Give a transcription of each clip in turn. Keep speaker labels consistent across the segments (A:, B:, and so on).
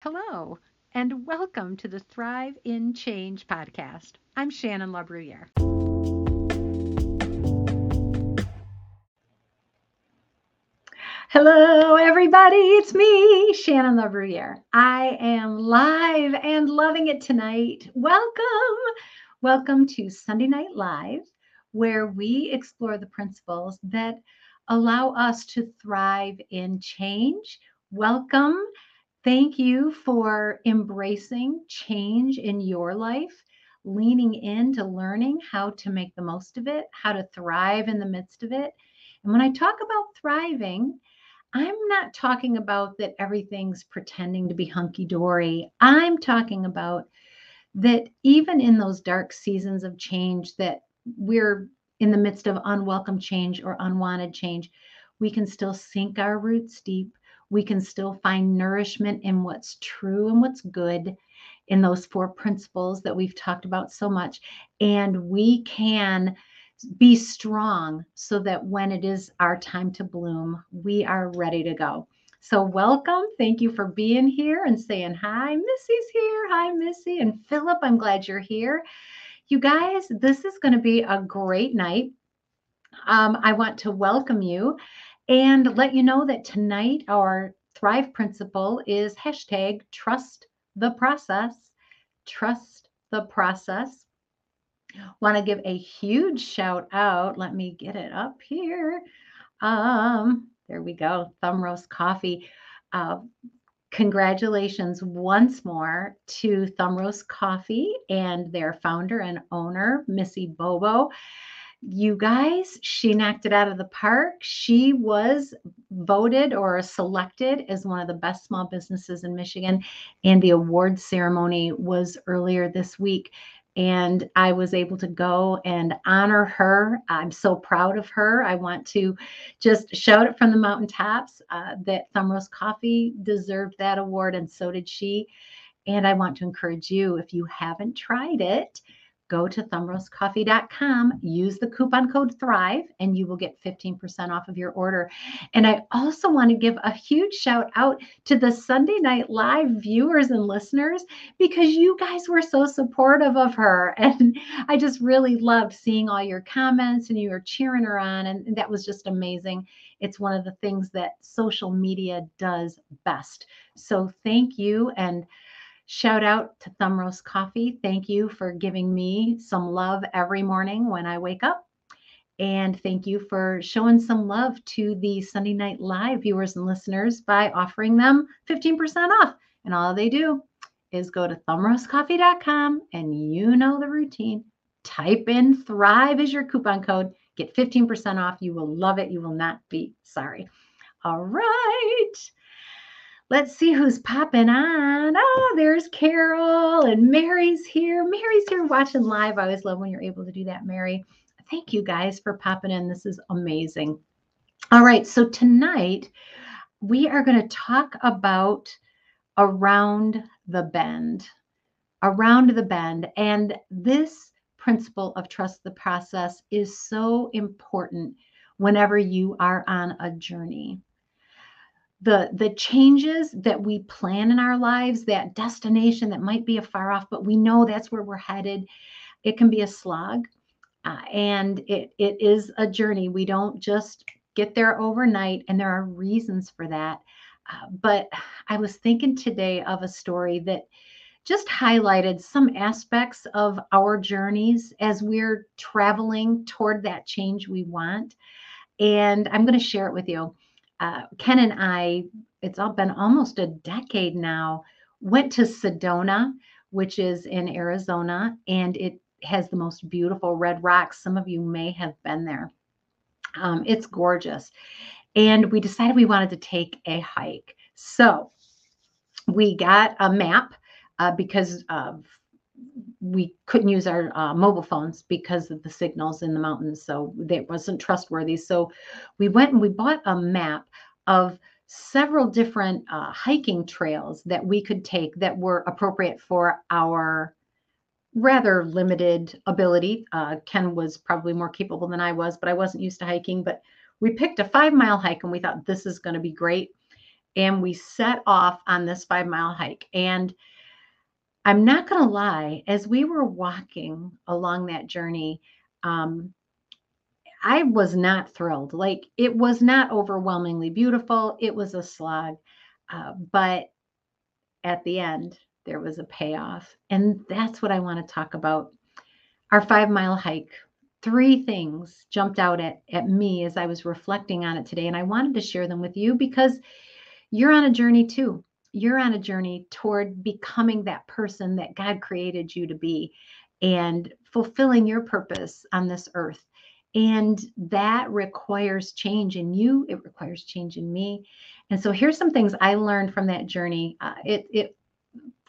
A: Hello, and welcome to the Thrive in Change podcast. I'm Shannon LaBruyere. Hello, everybody. It's me, Shannon LaBruyere. I am live and loving it tonight. Welcome. Welcome to Sunday Night Live, where we explore the principles that allow us to thrive in change. Welcome Thank you for embracing change in your life, leaning into learning how to make the most of it, how to thrive in the midst of it. And when I talk about thriving, I'm not talking about that everything's pretending to be hunky dory. I'm talking about that even in those dark seasons of change that we're in the midst of unwelcome change or unwanted change, we can still sink our roots deep we can still find nourishment in what's true and what's good in those four principles that we've talked about so much. And we can be strong so that when it is our time to bloom, we are ready to go. So, welcome. Thank you for being here and saying hi. Missy's here. Hi, Missy. And Philip, I'm glad you're here. You guys, this is going to be a great night. Um, I want to welcome you and let you know that tonight our Thrive principle is hashtag trust the process. Trust the process. Want to give a huge shout out. Let me get it up here. Um, there we go. Thumb roast coffee. Uh, congratulations once more to Thumb Roast Coffee and their founder and owner, Missy Bobo you guys, she knocked it out of the park. She was voted or selected as one of the best small businesses in Michigan. And the award ceremony was earlier this week. And I was able to go and honor her. I'm so proud of her. I want to just shout it from the mountaintops uh, that Thumb Roast Coffee deserved that award, and so did she. And I want to encourage you if you haven't tried it, go to thumbroastcoffee.com, use the coupon code THRIVE, and you will get 15% off of your order. And I also want to give a huge shout out to the Sunday Night Live viewers and listeners because you guys were so supportive of her. And I just really loved seeing all your comments and you were cheering her on. And that was just amazing. It's one of the things that social media does best. So thank you. And Shout out to Thumb Roast Coffee. Thank you for giving me some love every morning when I wake up. And thank you for showing some love to the Sunday Night Live viewers and listeners by offering them 15% off. And all they do is go to thumbroastcoffee.com and you know the routine. Type in Thrive as your coupon code, get 15% off. You will love it. You will not be sorry. All right. Let's see who's popping on. Oh, there's Carol and Mary's here. Mary's here watching live. I always love when you're able to do that, Mary. Thank you guys for popping in. This is amazing. All right, so tonight we are going to talk about around the bend. Around the bend. And this principle of trust the process is so important whenever you are on a journey the the changes that we plan in our lives that destination that might be a far off but we know that's where we're headed. It can be a slog uh, and it it is a journey. We don't just get there overnight and there are reasons for that. Uh, but i was thinking today of a story that just highlighted some aspects of our journeys as we're traveling toward that change we want and i'm going to share it with you uh, Ken and I, it's all been almost a decade now, went to Sedona, which is in Arizona, and it has the most beautiful red rocks. Some of you may have been there. Um, it's gorgeous. And we decided we wanted to take a hike. So we got a map uh, because of we couldn't use our uh, mobile phones because of the signals in the mountains. So it wasn't trustworthy. So we went and we bought a map of several different uh, hiking trails that we could take that were appropriate for our rather limited ability. Uh, Ken was probably more capable than I was, but I wasn't used to hiking. But we picked a five mile hike and we thought this is going to be great. and we set off on this five mile hike. And I'm not going to lie, as we were walking along that journey, um, I was not thrilled. Like it was not overwhelmingly beautiful. It was a slog. Uh, but at the end, there was a payoff. And that's what I want to talk about. Our five mile hike. Three things jumped out at, at me as I was reflecting on it today. And I wanted to share them with you because you're on a journey too. You're on a journey toward becoming that person that God created you to be and fulfilling your purpose on this earth. And that requires change in you, it requires change in me. And so here's some things I learned from that journey. Uh, it, it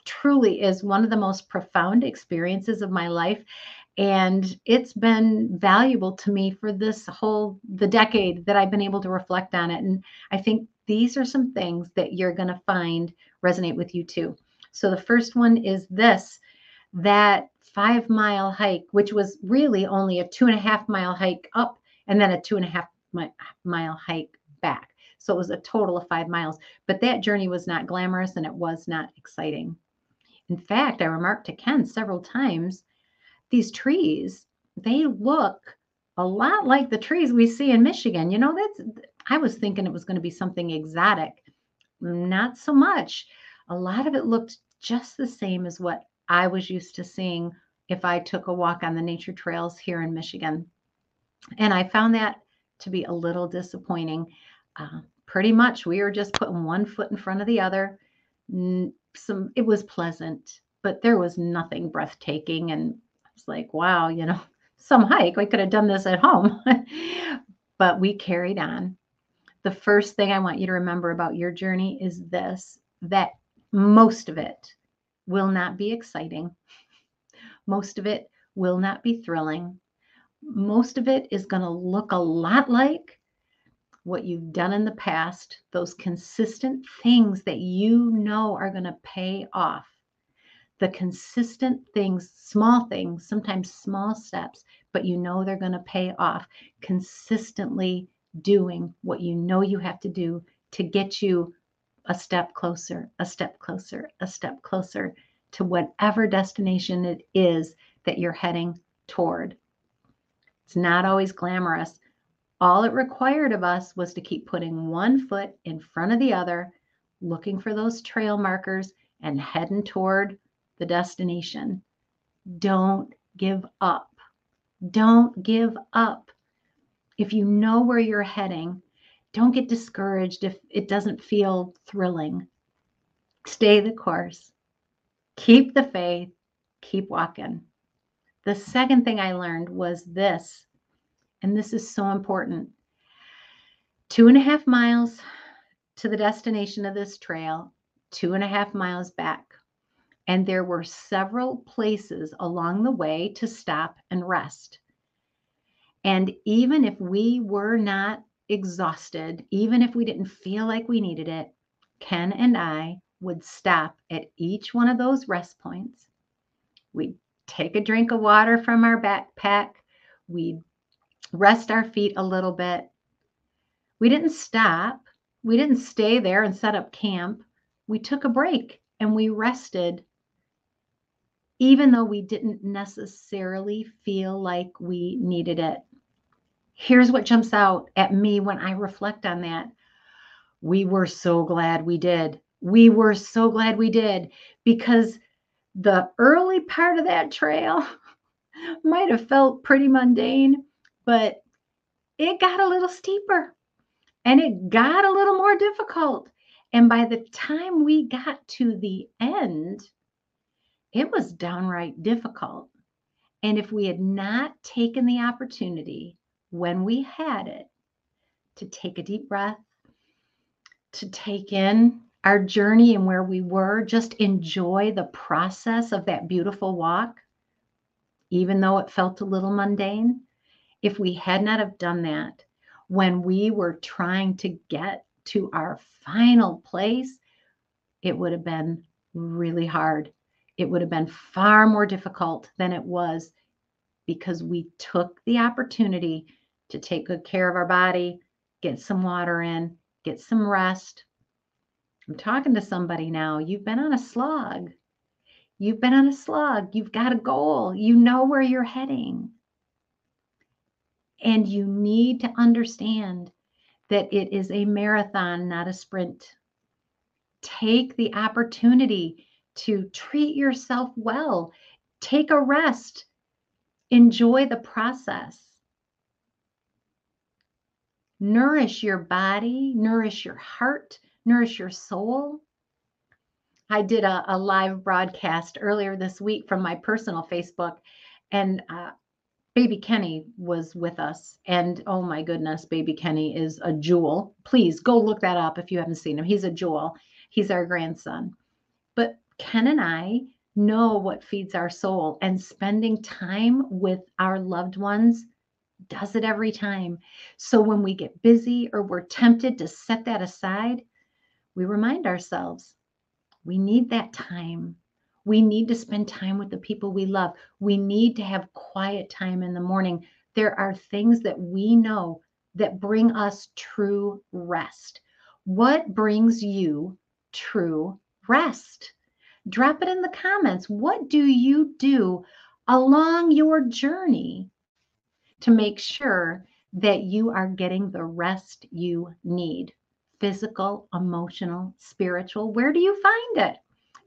A: truly is one of the most profound experiences of my life and it's been valuable to me for this whole the decade that I've been able to reflect on it and I think these are some things that you're going to find resonate with you too. So the first one is this that five mile hike, which was really only a two and a half mile hike up and then a two and a half mile hike back. So it was a total of five miles. But that journey was not glamorous and it was not exciting. In fact, I remarked to Ken several times these trees, they look a lot like the trees we see in Michigan. You know, that's I was thinking it was going to be something exotic. Not so much. A lot of it looked just the same as what I was used to seeing if I took a walk on the nature trails here in Michigan. And I found that to be a little disappointing. Uh, pretty much, we were just putting one foot in front of the other. Some, it was pleasant, but there was nothing breathtaking. And I was like, wow, you know, some hike. We could have done this at home. but we carried on. The first thing I want you to remember about your journey is this that most of it will not be exciting. Most of it will not be thrilling. Most of it is going to look a lot like what you've done in the past, those consistent things that you know are going to pay off. The consistent things, small things, sometimes small steps, but you know they're going to pay off. Consistently doing what you know you have to do to get you a step closer, a step closer, a step closer to whatever destination it is that you're heading toward. It's not always glamorous. All it required of us was to keep putting one foot in front of the other, looking for those trail markers and heading toward the destination. Don't give up. Don't give up. If you know where you're heading, don't get discouraged if it doesn't feel thrilling. Stay the course. Keep the faith, keep walking. The second thing I learned was this, and this is so important two and a half miles to the destination of this trail, two and a half miles back. And there were several places along the way to stop and rest. And even if we were not exhausted, even if we didn't feel like we needed it, Ken and I would stop at each one of those rest points. We'd take a drink of water from our backpack. We'd rest our feet a little bit. We didn't stop. We didn't stay there and set up camp. We took a break and we rested, even though we didn't necessarily feel like we needed it. Here's what jumps out at me when I reflect on that. We were so glad we did we were so glad we did because the early part of that trail might have felt pretty mundane, but it got a little steeper and it got a little more difficult. And by the time we got to the end, it was downright difficult. And if we had not taken the opportunity when we had it to take a deep breath, to take in our journey and where we were, just enjoy the process of that beautiful walk, even though it felt a little mundane. If we had not have done that when we were trying to get to our final place, it would have been really hard. It would have been far more difficult than it was because we took the opportunity to take good care of our body, get some water in, get some rest, I'm talking to somebody now. You've been on a slog. You've been on a slog. You've got a goal. You know where you're heading. And you need to understand that it is a marathon, not a sprint. Take the opportunity to treat yourself well, take a rest, enjoy the process. Nourish your body, nourish your heart, nourish your soul. I did a, a live broadcast earlier this week from my personal Facebook, and uh, baby Kenny was with us. And oh my goodness, baby Kenny is a jewel. Please go look that up if you haven't seen him. He's a jewel. He's our grandson. Ken and I know what feeds our soul, and spending time with our loved ones does it every time. So when we get busy or we're tempted to set that aside, we remind ourselves we need that time. We need to spend time with the people we love. We need to have quiet time in the morning. There are things that we know that bring us true rest. What brings you true rest? Drop it in the comments. What do you do along your journey to make sure that you are getting the rest you need? Physical, emotional, spiritual. Where do you find it?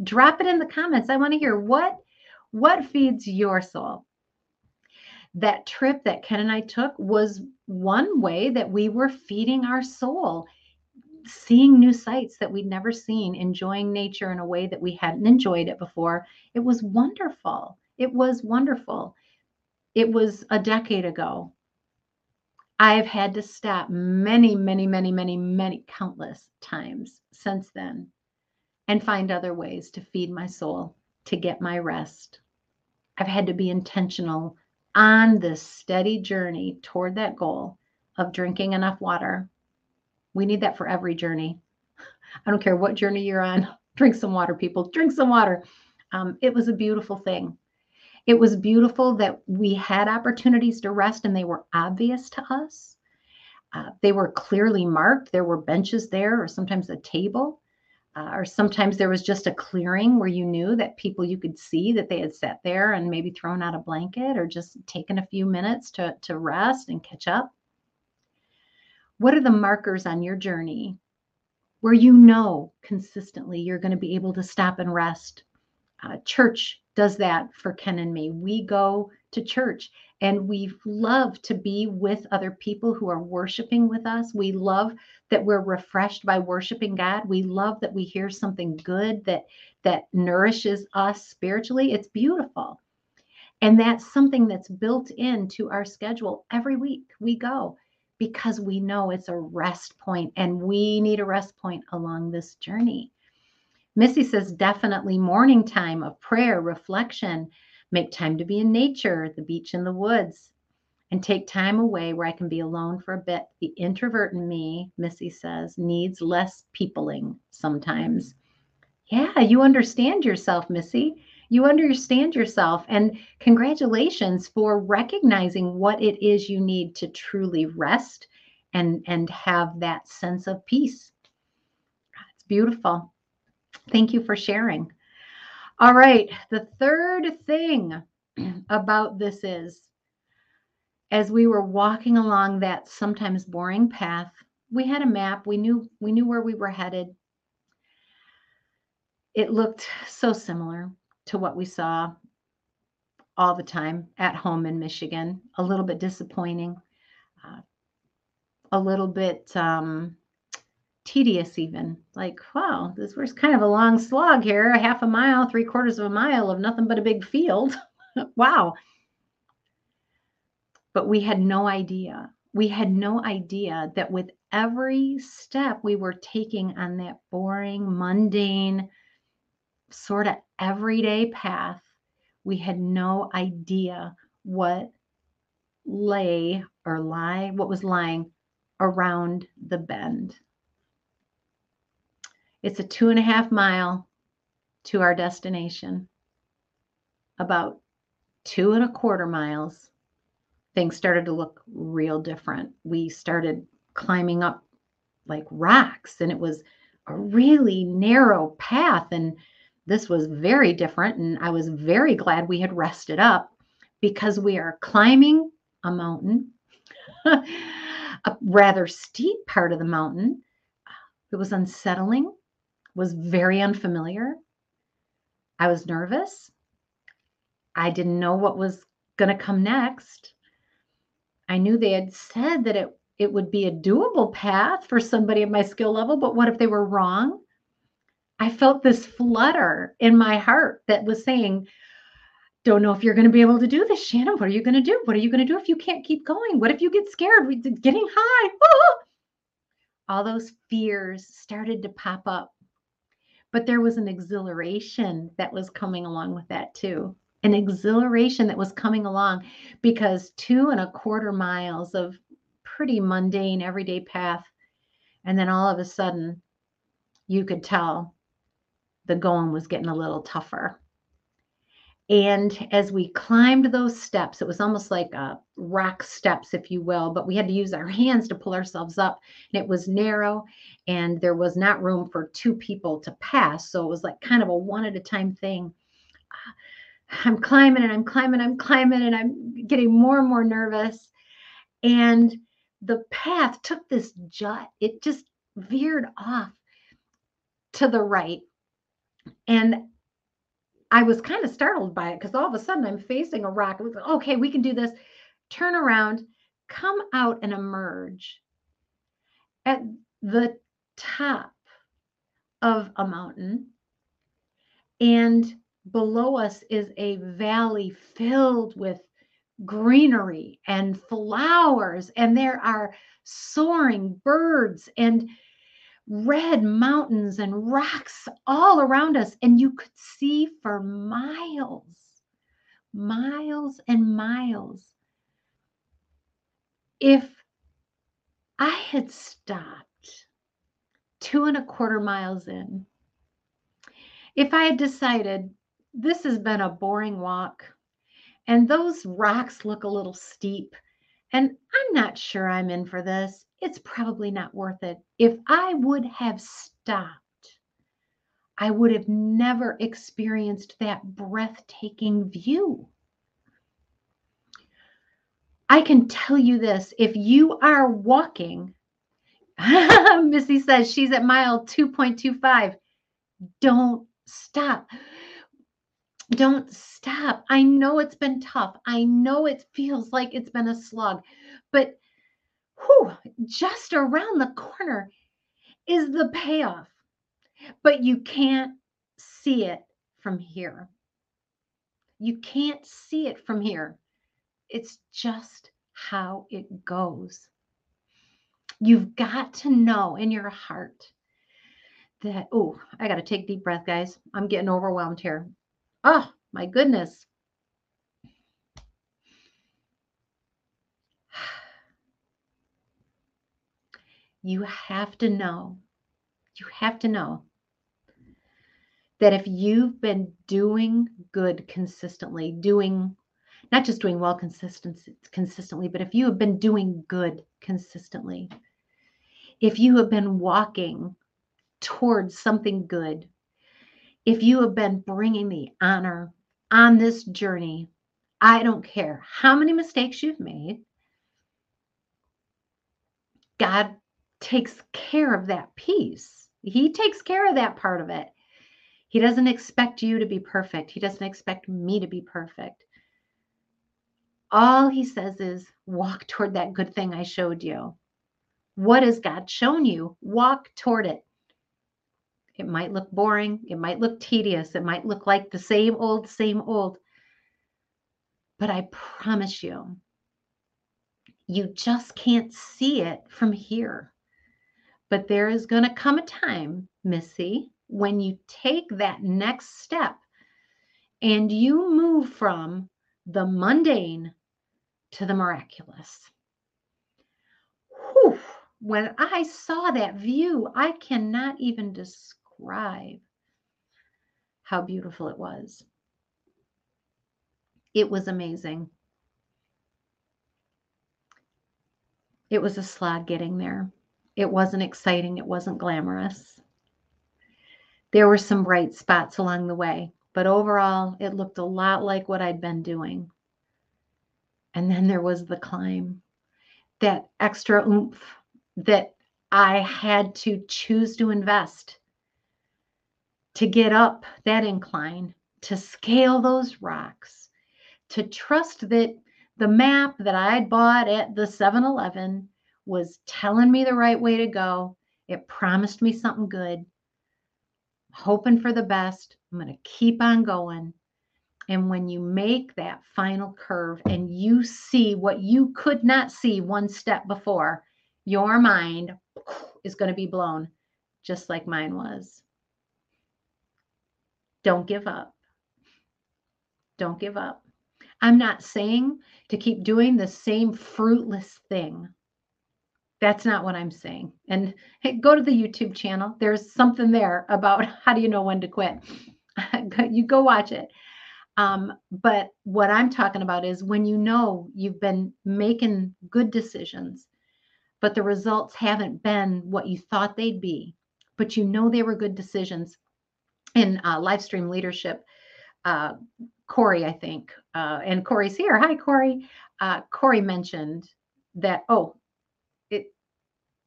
A: drop it in the comments. I want to hear what what feeds your soul. That trip that Ken and I took was one way that we were feeding our soul, seeing new sights that we'd never seen, enjoying nature in a way that we hadn't enjoyed it before. It was wonderful. It was wonderful. It was a decade ago. I've had to stop many, many, many, many, many countless times since then and find other ways to feed my soul, to get my rest. I've had to be intentional on this steady journey toward that goal of drinking enough water. We need that for every journey. I don't care what journey you're on. Drink some water, people. Drink some water. Um, it was a beautiful thing. It was beautiful that we had opportunities to rest and they were obvious to us. Uh, they were clearly marked. There were benches there, or sometimes a table uh, or sometimes there was just a clearing where you knew that people you could see that they had sat there and maybe thrown out a blanket or just taken a few minutes to, to rest and catch up. What are the markers on your journey where you know consistently you're going to be able to stop and rest? Uh, church does that for Ken and me. We go to church and we love to be with other people who are worshiping with us. We love that we're refreshed by worshiping God. We love that we hear something good that that nourishes us spiritually. It's beautiful. And that's something that's built into our schedule every week. We go because we know it's a rest point and we need a rest point along this journey. Missy says definitely morning time of prayer, reflection, Make time to be in nature, the beach and the woods, and take time away where I can be alone for a bit. The introvert in me, Missy says, needs less peopling sometimes. Yeah, you understand yourself, Missy. You understand yourself. And congratulations for recognizing what it is you need to truly rest and, and have that sense of peace. It's beautiful. Thank you for sharing. All right. The third thing about this is as we were walking along that sometimes boring path, we had a map. We knew we knew where we were headed. It looked so similar to what we saw all the time at home in Michigan. A little bit disappointing, uh, a little bit um, tedious even. Like wow this was kind of a long slog here a half a mile three quarters of a mile of nothing but a big field. Wow. But we had no idea we had no idea that with every step we were taking on that boring mundane sort of everyday path we had no idea what lay or lie what was lying around the bend it's a two and a half mile to our destination. About two and a quarter miles, things started to look real different. We started climbing up like rocks, and it was a really narrow path. And this was very different. And I was very glad we had rested up because we are climbing a mountain, a rather steep part of the mountain. It was unsettling, was very unfamiliar. I was nervous. I didn't know what was going to come next. I knew they had said that it it would be a doable path for somebody of my skill level, but what if they were wrong? I felt this flutter in my heart that was saying, don't know if you're going to be able to do this, Shannon. What are you going to do? What are you going to do if you can't keep going? What if you get scared? We getting high. All those fears started to pop up. But there was an exhilaration that was coming along with that too. An exhilaration that was coming along because two and a quarter miles of pretty mundane, everyday path. And then all of a sudden, you could tell the going was getting a little tougher. And as we climbed those steps, it was almost like uh, rock steps, if you will, but we had to use our hands to pull ourselves up. And it was narrow and there was not room for two people to pass. So it was like kind of a one at a time thing. I'm climbing and I'm climbing, I'm climbing, and I'm getting more and more nervous. And the path took this jut, it just veered off to the right. And I was kind of startled by it because all of a sudden I'm facing a rock. Like, okay, we can do this. Turn around, come out and emerge at the top of a mountain. And below us is a valley filled with greenery and flowers, and there are soaring birds and red mountains and rocks all around us. And you could see for miles, miles and miles. If I had stopped two and a quarter miles in, if I had decided this has been a boring walk, and those rocks look a little steep. And I'm not sure I'm in for this. It's probably not worth it. If I would have stopped, I would have never experienced that breathtaking view. I can tell you this if you are walking, Missy says she's at mile 2.25, don't stop. Don't stop. I know it's been tough. I know it feels like it's been a slog, but whew, just around the corner is the payoff. But you can't see it from here. You can't see it from here. It's just how it goes. You've got to know in your heart that, oh, I got to take deep breath, guys. I'm getting overwhelmed here. Oh, my goodness. You have to know, you have to know that if you've been doing good consistently, doing not just doing well consistent, consistently, but if you have been doing good consistently, if you have been walking towards something good, if you have been bringing the honor on this journey, I don't care how many mistakes you've made, God takes care of that piece. He takes care of that part of it. He doesn't expect you to be perfect. He doesn't expect me to be perfect. All he says is walk toward that good thing I showed you. What has God shown you? Walk toward it. It might look boring. It might look tedious. It might look like the same old, same old. But I promise you, you just can't see it from here. But there is going to come a time, Missy, when you take that next step and you move from the mundane to the miraculous. Whew. When I saw that view, I cannot even describe describe how beautiful it was. It was amazing. It was a slog getting there. It wasn't exciting. It wasn't glamorous. There were some bright spots along the way, but overall, it looked a lot like what I'd been doing. And then there was the climb, that extra oomph that I had to choose to invest to get up that incline, to scale those rocks, to trust that the map that I had bought at the 7 Eleven was telling me the right way to go. It promised me something good. Hoping for the best. I'm going to keep on going. And when you make that final curve and you see what you could not see one step before, your mind is going to be blown, just like mine was. Don't give up. Don't give up. I'm not saying to keep doing the same fruitless thing. That's not what I'm saying. And hey, go to the YouTube channel. There's something there about how do you know when to quit. you go watch it. Um, but what I'm talking about is when you know you've been making good decisions, but the results haven't been what you thought they'd be, but you know they were good decisions. In uh, live stream leadership, uh, Corey, I think, uh, and Corey's here. Hi, Corey. Uh, Corey mentioned that. Oh,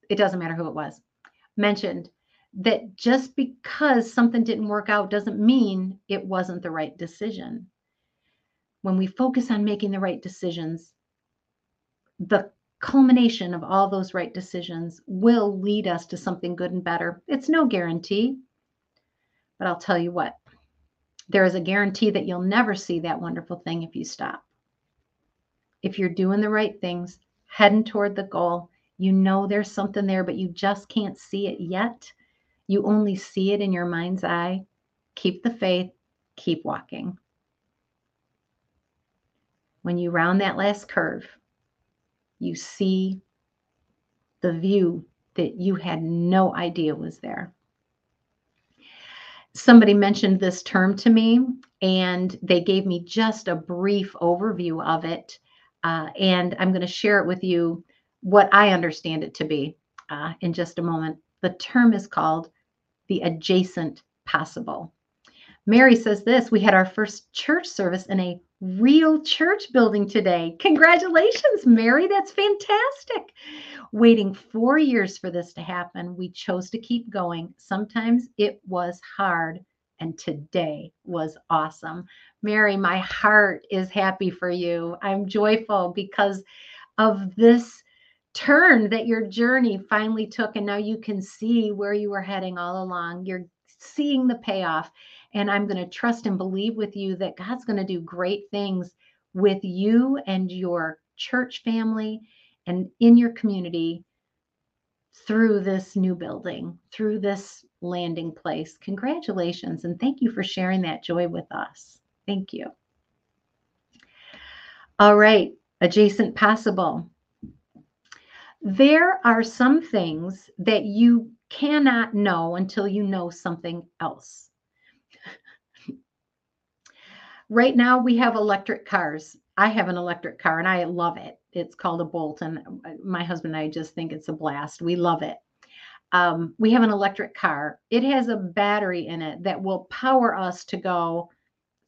A: it doesn't matter who it was. Mentioned that just because something didn't work out doesn't mean it wasn't the right decision. When we focus on making the right decisions, the culmination of all those right decisions will lead us to something good and better. It's no guarantee, but I'll tell you what, there is a guarantee that you'll never see that wonderful thing if you stop. If you're doing the right things, heading toward the goal, you know there's something there, but you just can't see it yet you only see it in your mind's eye. Keep the faith, keep walking. When you round that last curve, you see the view that you had no idea was there. Somebody mentioned this term to me, and they gave me just a brief overview of it. Uh, and I'm going to share it with you what I understand it to be uh, in just a moment. The term is called the adjacent possible. Mary says this We had our first church service in a real church building today. Congratulations, Mary. That's fantastic. Waiting four years for this to happen, we chose to keep going. Sometimes it was hard, and today was awesome. Mary, my heart is happy for you. I'm joyful because of this turn that your journey finally took and now you can see where you were heading all along. You're seeing the payoff and i'm going to trust and believe with you that god's going to do great things with you and your church family and in your community through this new building through this landing place. Congratulations and thank you for sharing that joy with us. Thank you. All right adjacent possible there are some things that you cannot know until you know something else. right now, we have electric cars. I have an electric car and I love it. It's called a Bolt, and my husband and I just think it's a blast. We love it. Um, we have an electric car. It has a battery in it that will power us to go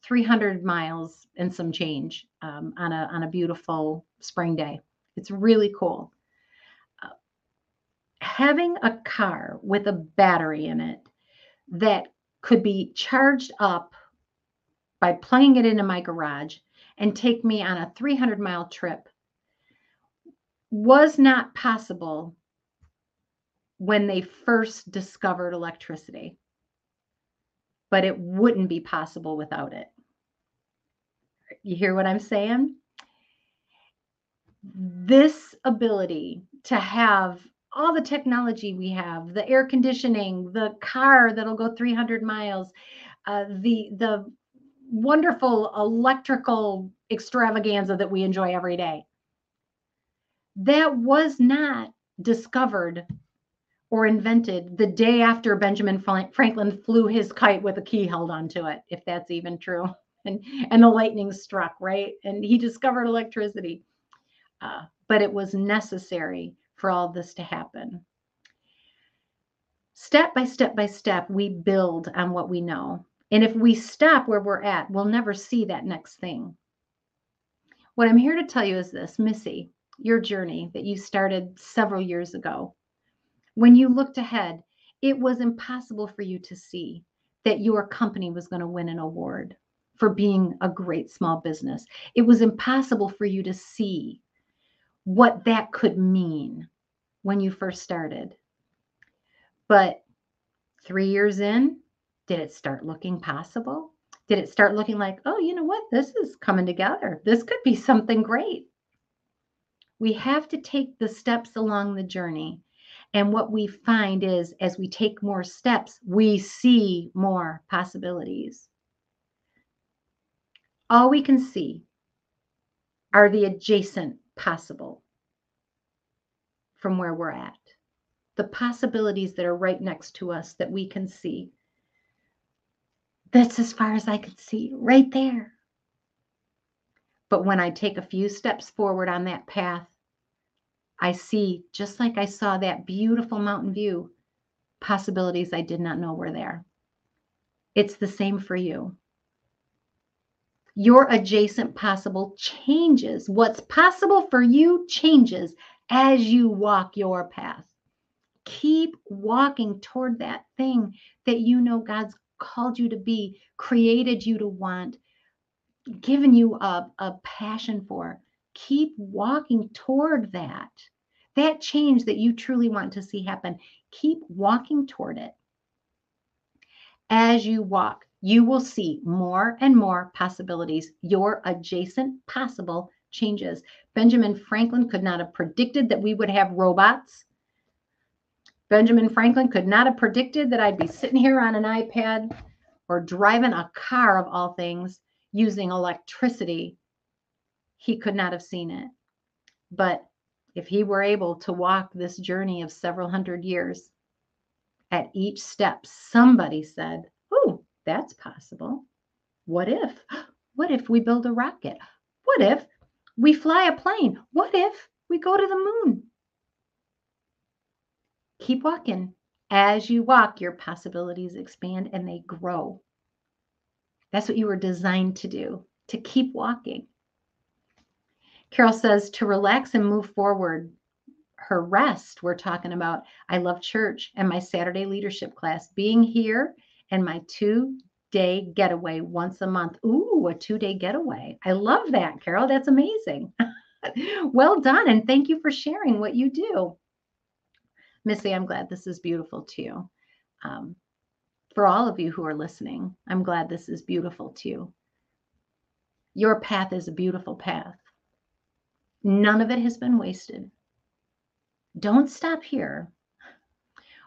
A: 300 miles and some change um, on a on a beautiful spring day. It's really cool having a car with a battery in it that could be charged up by plugging it into my garage and take me on a 300 mile trip was not possible when they first discovered electricity. But it wouldn't be possible without it. You hear what I'm saying? This ability to have all the technology we have, the air conditioning, the car that'll go 300 miles, uh, the the wonderful electrical extravaganza that we enjoy every day. That was not discovered or invented the day after Benjamin Franklin flew his kite with a key held onto it, if that's even true. And, and the lightning struck, right? And he discovered electricity. Uh, but it was necessary for all this to happen. Step by step by step, we build on what we know. And if we stop where we're at, we'll never see that next thing. What I'm here to tell you is this Missy, your journey that you started several years ago, when you looked ahead, it was impossible for you to see that your company was going to win an award for being a great small business. It was impossible for you to see what that could mean when you first started. But three years in, did it start looking possible? Did it start looking like, oh, you know what? This is coming together. This could be something great. We have to take the steps along the journey. And what we find is as we take more steps, we see more possibilities. All we can see are the adjacent possible from where we're at the possibilities that are right next to us that we can see. That's as far as I could see, right there. But when I take a few steps forward on that path, I see, just like I saw that beautiful mountain view, possibilities I did not know were there. It's the same for you. Your adjacent possible changes. What's possible for you changes as you walk your path keep walking toward that thing that you know God's called you to be, created you to want, given you a, a passion for. Keep walking toward that. That change that you truly want to see happen, keep walking toward it. As you walk, you will see more and more possibilities, your adjacent possible changes. Benjamin Franklin could not have predicted that we would have robots Benjamin Franklin could not have predicted that I'd be sitting here on an iPad or driving a car of all things using electricity. He could not have seen it. But if he were able to walk this journey of several hundred years, at each step, somebody said, that's possible. What if? What if we build a rocket? What if we fly a plane? What if we go to the moon? Keep walking. As you walk, your possibilities expand and they grow. That's what you were designed to do, to keep walking. Carol says to relax and move forward. Her rest, we're talking about. I love church and my Saturday leadership class, being here and my two day getaway once a month. Ooh, a two day getaway. I love that, Carol. That's amazing. well done. And thank you for sharing what you do. Missy, I'm glad this is beautiful to you. Um, for all of you who are listening, I'm glad this is beautiful to you. Your path is a beautiful path. None of it has been wasted. Don't stop here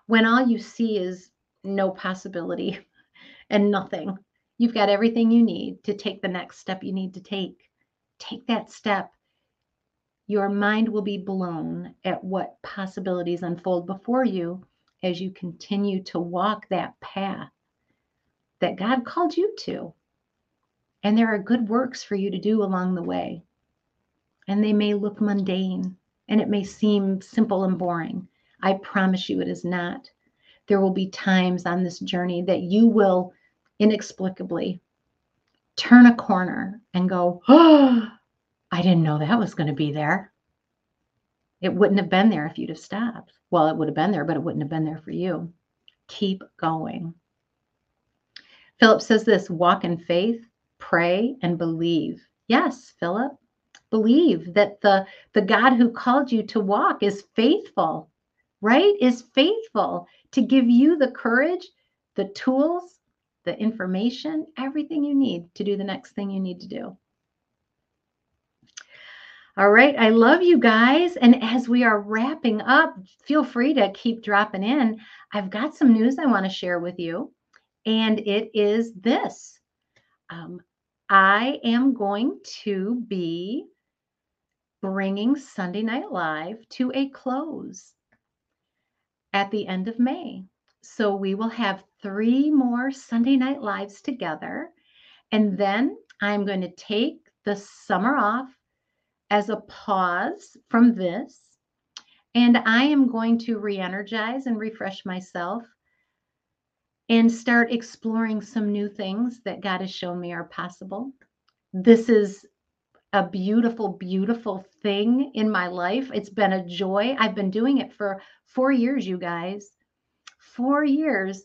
A: when all you see is no possibility and nothing. You've got everything you need to take the next step you need to take. Take that step your mind will be blown at what possibilities unfold before you as you continue to walk that path that God called you to. And there are good works for you to do along the way. And they may look mundane and it may seem simple and boring. I promise you it is not. There will be times on this journey that you will inexplicably turn a corner and go, Oh, I didn't know that was going to be there. It wouldn't have been there if you'd have stopped. Well, it would have been there, but it wouldn't have been there for you. Keep going. Philip says this walk in faith, pray, and believe. Yes, Philip, believe that the, the God who called you to walk is faithful, right? Is faithful to give you the courage, the tools, the information, everything you need to do the next thing you need to do. All right. I love you guys. And as we are wrapping up, feel free to keep dropping in. I've got some news I want to share with you, and it is this um, I am going to be bringing Sunday Night Live to a close at the end of May. So we will have three more Sunday Night Lives together. And then I'm going to take the summer off as a pause from this. And I am going to re energize and refresh myself and start exploring some new things that God has shown me are possible. This is a beautiful, beautiful thing in my life. It's been a joy. I've been doing it for four years, you guys. Four years.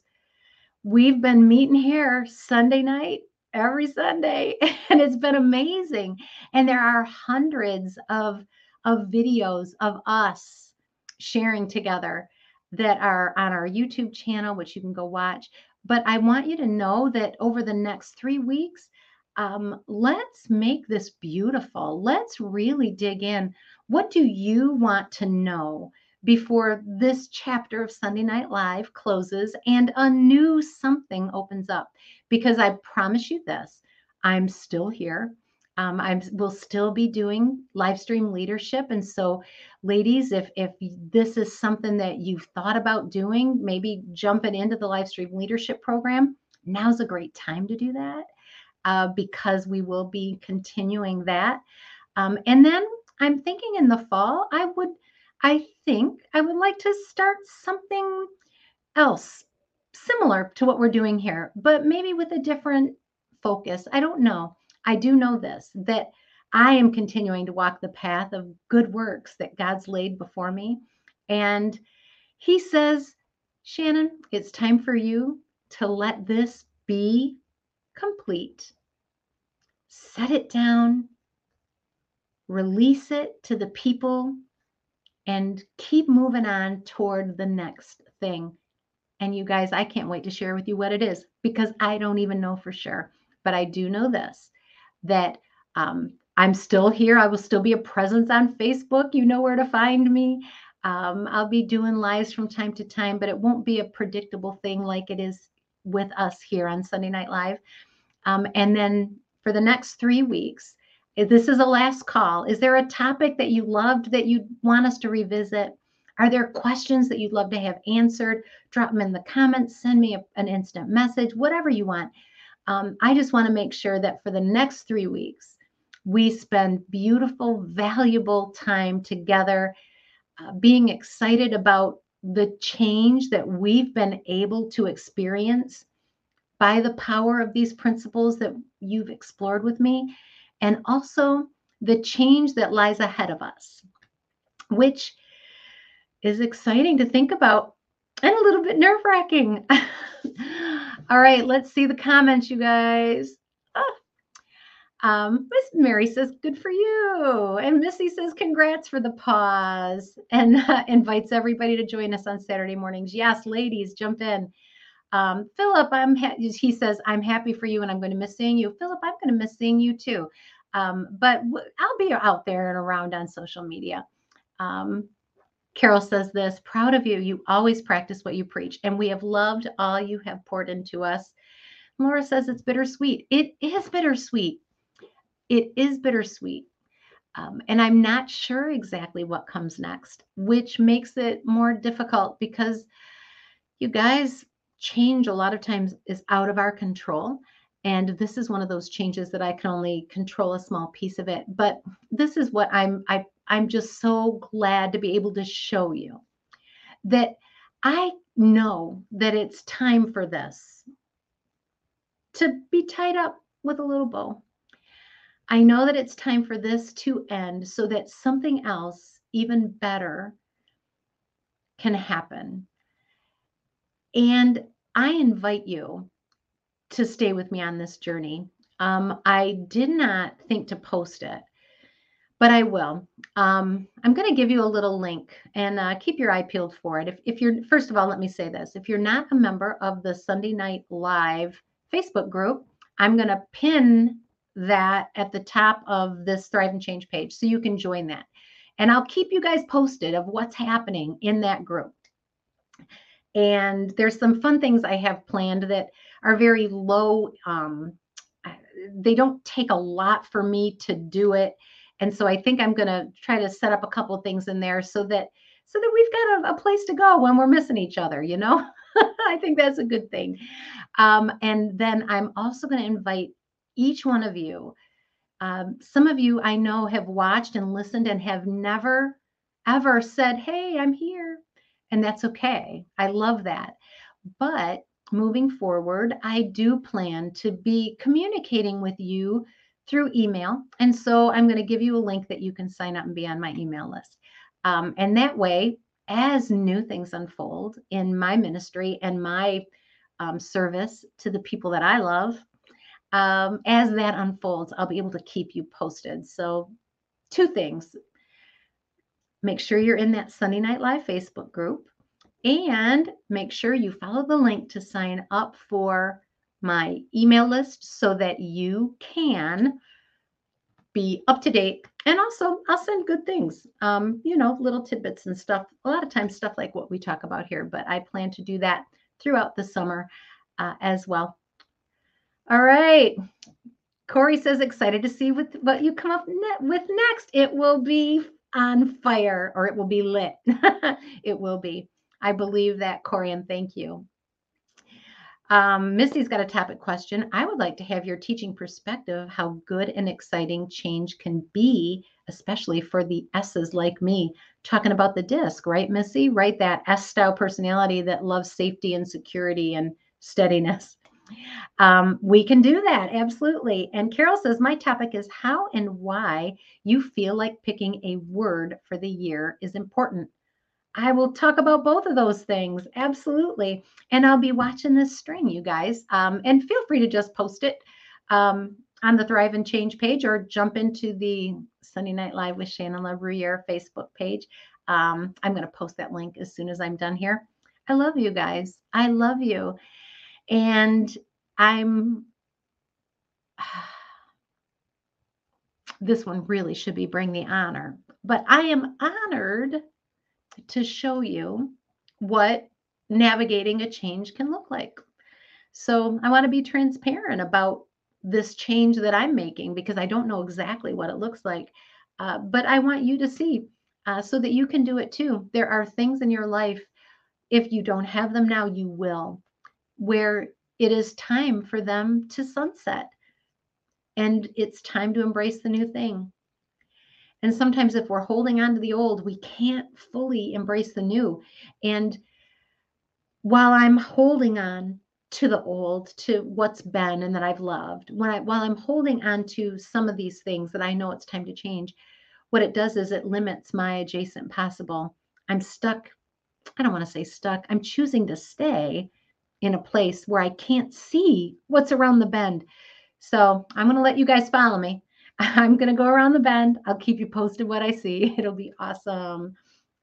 A: We've been meeting here Sunday night, every Sunday, and it's been amazing. And there are hundreds of, of videos of us sharing together that are on our YouTube channel, which you can go watch. But I want you to know that over the next three weeks, um, let's make this beautiful. Let's really dig in. What do you want to know before this chapter of Sunday Night Live closes and a new something opens up? Because I promise you this I'm still here. Um, I will still be doing live stream leadership. And so, ladies, if if this is something that you've thought about doing, maybe jumping into the live stream leadership program, now's a great time to do that uh, because we will be continuing that. Um, and then I'm thinking in the fall, I would, I think I would like to start something else similar to what we're doing here, but maybe with a different focus. I don't know. I do know this that I am continuing to walk the path of good works that God's laid before me. And He says, Shannon, it's time for you to let this be complete set it down, release it to the people, and keep moving on toward the next thing. And you guys, I can't wait to share with you what it is because I don't even know for sure. But I do know this that um, I'm still here. I will still be a presence on Facebook. You know where to find me. Um, I'll be doing lives from time to time, but it won't be a predictable thing like it is with us here on Sunday Night Live. Um, and then for the next three weeks. This is a last call. Is there a topic that you loved that you want us to revisit? Are there questions that you'd love to have answered? Drop them in the comments, send me a, an instant message, whatever you want. Um, I just want to make sure that for the next three weeks, we spend beautiful, valuable time together, uh, being excited about the change that we've been able to experience by the power of these principles that you've explored with me, and also the change that lies ahead of us, which is exciting to think about and a little bit nerve wracking. All right, let's see the comments, you guys. Um, Miss Mary says, good for you. And Missy says, congrats for the pause and uh, invites everybody to join us on Saturday mornings. Yes, ladies, jump in. Um, Philip, I'm ha- he says, I'm happy for you and I'm going to miss seeing you. Philip, I'm going to miss seeing you too. Um, but w- I'll be out there and around on social media. Um, Carol says this proud of you. You always practice what you preach, and we have loved all you have poured into us. Laura says it's bittersweet. It is bittersweet. It is bittersweet. Um, and I'm not sure exactly what comes next, which makes it more difficult because you guys, change a lot of times is out of our control. And this is one of those changes that I can only control a small piece of it. But this is what I'm I I'm just so glad to be able to show you that I know that it's time for this to be tied up with a little bow. I know that it's time for this to end so that something else, even better, can happen. And I invite you to stay with me on this journey. Um, I did not think to post it, but I will. Um, I'm going to give you a little link and uh, keep your eye peeled for it. If, if you're, first of all, let me say this if you're not a member of the Sunday Night Live Facebook group, I'm going to pin that at the top of this Thrive in Change page so you can join that. And I'll keep you guys posted of what's happening in that group. And there's some fun things I have planned that are very low. Um, they don't take a lot for me to do it. And so I think I'm going to try to set up a couple things in there so that so that we've got a, a place to go when we're missing each other, you know? I think that's a good thing. Um, and then I'm also going to invite each one of you. Um, some of you I know have watched and listened and have never, ever said, Hey, I'm here and that's okay. I love that. But moving forward, I do plan to be communicating with you through email. And so I'm going to give you a link that you can sign up and be on my email list. Um, and that way, as new things unfold in my ministry and my um, service to the people that I love, um, as that unfolds, I'll be able to keep you posted. So, two things make sure you're in that Sunday Night Live Facebook group and make sure you follow the link to sign up for my email list so that you can be up to date. And also, I'll send good things, um, you know, little tidbits and stuff. A lot of times, stuff like what we talk about here, but I plan to do that throughout the summer uh, as well. All right. Corey says, excited to see what, what you come up ne- with next. It will be on fire or it will be lit. it will be. I believe that, Corey, and thank you. Um, Misty's got a topic question. I would like to have your teaching perspective how good and exciting change can be, especially for the S's like me. Talking about the DISC, right, Missy? Right, that S style personality that loves safety and security and steadiness. Um, we can do that, absolutely. And Carol says, My topic is how and why you feel like picking a word for the year is important. I will talk about both of those things. Absolutely. And I'll be watching this string, you guys. Um, and feel free to just post it um, on the Thrive in Change page or jump into the Sunday Night Live with Shannon LaBruyere Facebook page. Um, I'm going to post that link as soon as I'm done here. I love you guys. I love you. And I'm, this one really should be Bring the Honor, but I am honored to show you what navigating a change can look like. So I want to be transparent about this change that I'm making because I don't know exactly what it looks like. Uh, but I want you to see uh, so that you can do it too. There are things in your life, if you don't have them now, you will, where it is time for them to sunset. And it's time to embrace the new thing. And sometimes, if we're holding on to the old, we can't fully embrace the new. And while I'm holding on to the old, to what's been and that I've loved, when I while I'm holding on to some of these things that I know it's time to change, what it does is it limits my adjacent possible. I'm stuck. I don't want to say stuck. I'm choosing to stay in a place where I can't see what's around the bend. So I'm going to let you guys follow me. I'm going to go around the bend. I'll keep you posted what I see. It'll be awesome.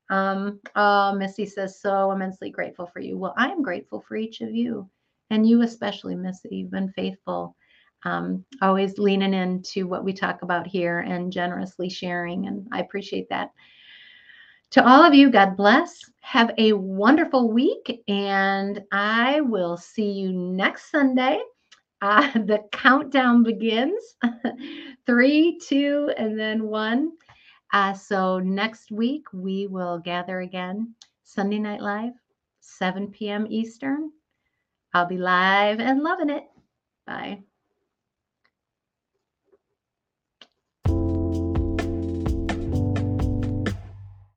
A: Um, oh, Missy says, so immensely grateful for you. Well, I'm grateful for each of you and you especially, Missy. You've been faithful, um, always leaning into what we talk about here and generously sharing. And I appreciate that. To all of you, God bless. Have a wonderful week. And I will see you next Sunday uh, the countdown begins three, two, and then one. Uh, so next week we will gather again, Sunday Night Live, 7 p.m. Eastern. I'll be live and loving it. Bye.